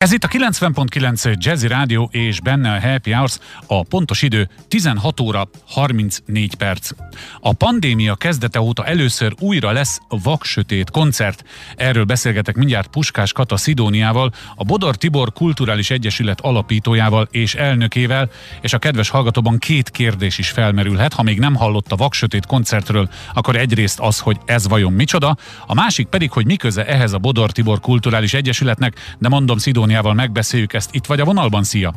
Ez itt a 90.9 Jazzy Rádió és benne a Happy Hours, a pontos idő 16 óra 34 perc. A pandémia kezdete óta először újra lesz vaksötét koncert. Erről beszélgetek mindjárt Puskás Kata Szidóniával, a Bodor Tibor Kulturális Egyesület alapítójával és elnökével, és a kedves hallgatóban két kérdés is felmerülhet. Ha még nem hallott a vaksötét koncertről, akkor egyrészt az, hogy ez vajon micsoda, a másik pedig, hogy mi köze ehhez a Bodor Tibor Kulturális Egyesületnek, de mondom Szidóniával Antóniával megbeszéljük ezt. Itt vagy a vonalban, szia!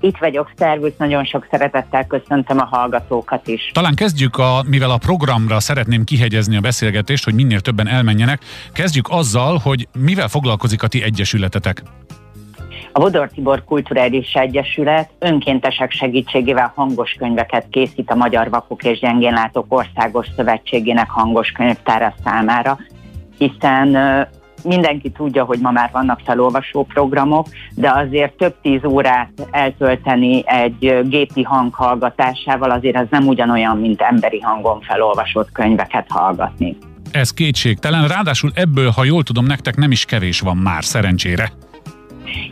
Itt vagyok, szervusz, nagyon sok szeretettel köszöntöm a hallgatókat is. Talán kezdjük, a, mivel a programra szeretném kihegyezni a beszélgetést, hogy minél többen elmenjenek, kezdjük azzal, hogy mivel foglalkozik a ti egyesületetek. A Bodor Tibor Kulturális Egyesület önkéntesek segítségével hangos könyveket készít a Magyar Vakok és Gyengénlátók Országos Szövetségének hangos könyvtára számára, hiszen mindenki tudja, hogy ma már vannak felolvasó programok, de azért több tíz órát eltölteni egy gépi hang hallgatásával azért ez nem ugyanolyan, mint emberi hangon felolvasott könyveket hallgatni. Ez kétségtelen, ráadásul ebből, ha jól tudom, nektek nem is kevés van már, szerencsére.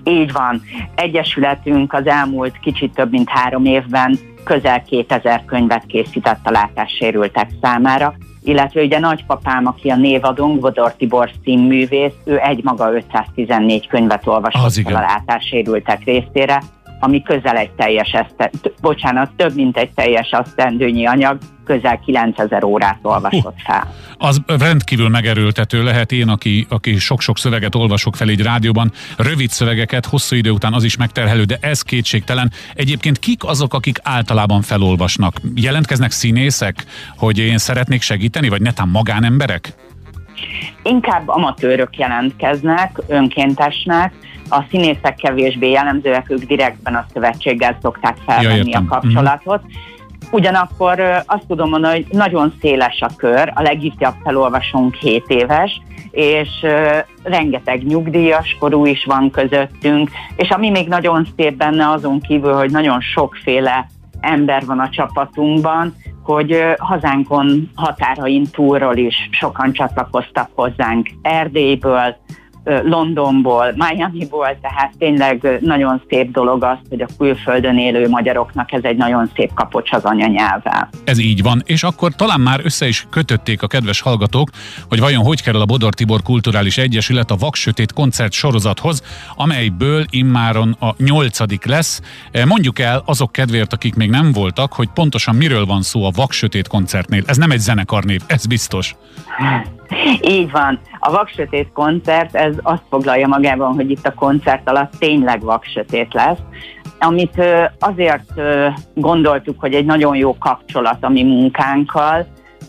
Így van. Egyesületünk az elmúlt kicsit több mint három évben közel 2000 könyvet készített a látássérültek számára, illetve ugye nagypapám, aki a névadónk, Vodor Tibor színművész, ő egy maga 514 könyvet olvasott a látássérültek részére, ami közel egy teljes, eszte, bocsánat, több mint egy teljes asztendőnyi anyag, közel 9000 órát olvasott fel. Az rendkívül megerőltető lehet én, aki, aki sok-sok szöveget olvasok fel egy rádióban, rövid szövegeket, hosszú idő után az is megterhelő, de ez kétségtelen. Egyébként kik azok, akik általában felolvasnak? Jelentkeznek színészek, hogy én szeretnék segíteni, vagy netán magánemberek? Inkább amatőrök jelentkeznek, önkéntesnek, a színészek kevésbé jellemzőek, ők direktben a szövetséggel szokták felvenni ja, a kapcsolatot. Mm. Ugyanakkor azt tudom mondani, hogy nagyon széles a kör, a legifjabb felolvasónk 7 éves, és rengeteg nyugdíjas korú is van közöttünk, és ami még nagyon szép benne azon kívül, hogy nagyon sokféle ember van a csapatunkban, hogy hazánkon határain túlról is sokan csatlakoztak hozzánk Erdélyből, Londonból, Miamiból, tehát tényleg nagyon szép dolog az, hogy a külföldön élő magyaroknak ez egy nagyon szép kapocs az anyanyelvvel. Ez így van, és akkor talán már össze is kötötték a kedves hallgatók, hogy vajon hogy kerül a Bodor Tibor Kulturális Egyesület a Vaksötét koncert sorozathoz, amelyből immáron a nyolcadik lesz. Mondjuk el azok kedvéért, akik még nem voltak, hogy pontosan miről van szó a Vaksötét koncertnél. Ez nem egy zenekarnév, ez biztos. Így van. A vaksötét koncert, ez azt foglalja magában, hogy itt a koncert alatt tényleg vaksötét lesz, amit azért gondoltuk, hogy egy nagyon jó kapcsolat a mi munkánkkal,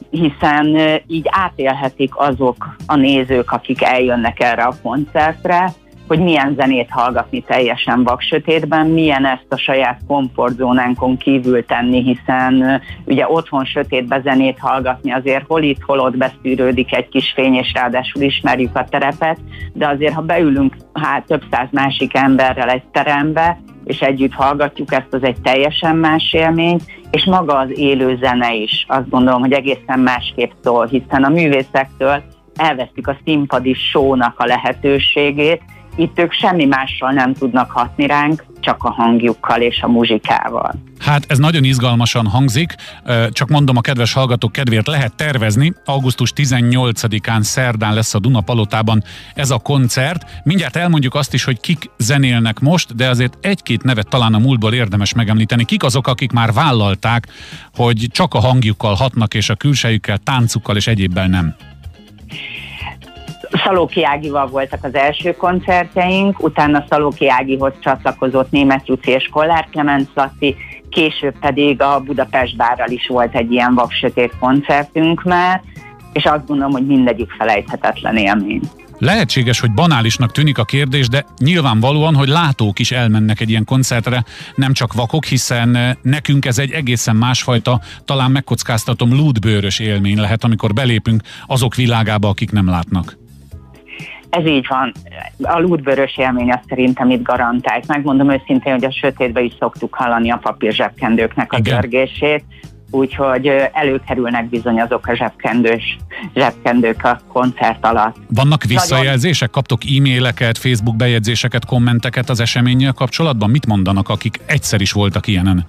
hiszen így átélhetik azok a nézők, akik eljönnek erre a koncertre, hogy milyen zenét hallgatni teljesen vaksötétben, milyen ezt a saját komfortzónánkon kívül tenni, hiszen ugye otthon sötétbe zenét hallgatni azért hol itt, hol ott beszűrődik egy kis fény, és ráadásul ismerjük a terepet, de azért ha beülünk hát több száz másik emberrel egy terembe, és együtt hallgatjuk ezt, az egy teljesen más élmény, és maga az élő zene is azt gondolom, hogy egészen másképp szól, hiszen a művészektől elveszik a színpadi sónak a lehetőségét, itt ők semmi mással nem tudnak hatni ránk, csak a hangjukkal és a muzsikával. Hát ez nagyon izgalmasan hangzik, csak mondom a kedves hallgatók kedvéért lehet tervezni. Augusztus 18-án szerdán lesz a Duna Palotában ez a koncert. Mindjárt elmondjuk azt is, hogy kik zenélnek most, de azért egy-két nevet talán a múltból érdemes megemlíteni. Kik azok, akik már vállalták, hogy csak a hangjukkal hatnak, és a külsejükkel, táncukkal és egyébben nem? Szalóki Ágival voltak az első koncertjeink, utána Szalóki Ágihoz csatlakozott Német Luci és Kollár Clemens Laci, később pedig a Budapest bárral is volt egy ilyen vaksötét koncertünk már, és azt gondolom, hogy mindegyik felejthetetlen élmény. Lehetséges, hogy banálisnak tűnik a kérdés, de nyilvánvalóan, hogy látók is elmennek egy ilyen koncertre, nem csak vakok, hiszen nekünk ez egy egészen másfajta, talán megkockáztatom lúdbőrös élmény lehet, amikor belépünk azok világába, akik nem látnak. Ez így van. A lúdvörös élmény azt szerintem itt garantált. Megmondom őszintén, hogy a sötétben is szoktuk hallani a papír zsebkendőknek a Igen. törgését. úgyhogy előkerülnek bizony azok a zsebkendős, zsebkendők a koncert alatt. Vannak visszajelzések? Kaptok e-maileket, Facebook bejegyzéseket, kommenteket az eseménnyel kapcsolatban? Mit mondanak, akik egyszer is voltak ilyenen?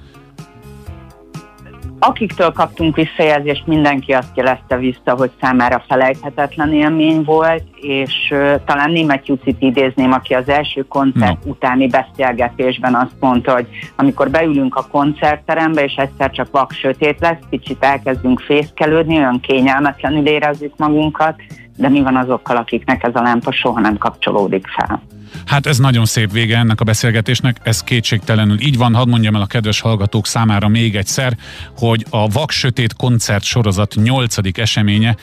Akiktől kaptunk visszajelzést, mindenki azt jelezte vissza, hogy számára felejthetetlen élmény volt, és talán német Jucit idézném, aki az első koncert no. utáni beszélgetésben azt mondta, hogy amikor beülünk a koncertterembe, és egyszer csak vak sötét lesz, kicsit elkezdünk fészkelődni, olyan kényelmetlenül érezzük magunkat, de mi van azokkal, akiknek ez a lámpa soha nem kapcsolódik fel? Hát ez nagyon szép vége ennek a beszélgetésnek, ez kétségtelenül így van. Hadd mondjam el a kedves hallgatók számára még egyszer, hogy a Vak Sötét koncert sorozat 8. eseménye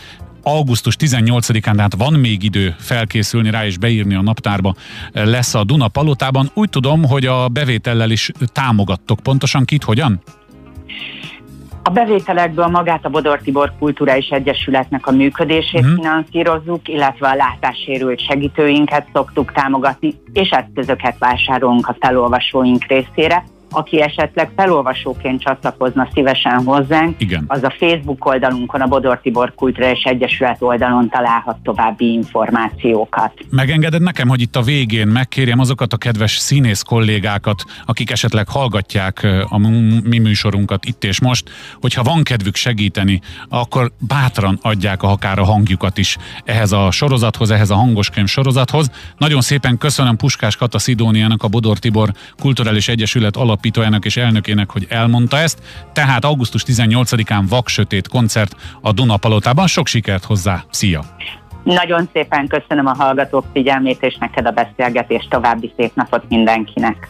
augusztus 18-án, tehát van még idő felkészülni rá és beírni a naptárba, lesz a Duna Palotában. Úgy tudom, hogy a bevétellel is támogattok. Pontosan kit, hogyan? A bevételekből magát a Bodor Tibor Kulturális Egyesületnek a működését uh-huh. finanszírozzuk, illetve a látássérült segítőinket szoktuk támogatni, és eszközöket vásárolunk a felolvasóink részére aki esetleg felolvasóként csatlakozna szívesen hozzánk, Igen. az a Facebook oldalunkon, a Bodor Tibor és Egyesület oldalon találhat további információkat. Megengeded nekem, hogy itt a végén megkérjem azokat a kedves színész kollégákat, akik esetleg hallgatják a mi műsorunkat itt és most, hogyha van kedvük segíteni, akkor bátran adják a akár a hangjukat is ehhez a sorozathoz, ehhez a hangoskönyv sorozathoz. Nagyon szépen köszönöm Puskás Kata Szidóniának, a Bodor Tibor Kulturális Egyesület alap alapítójának és elnökének, hogy elmondta ezt. Tehát augusztus 18-án Vaksötét koncert a Dunapalotában. Sok sikert hozzá! Szia! Nagyon szépen köszönöm a hallgatók figyelmét, és neked a beszélgetést. További szép napot mindenkinek!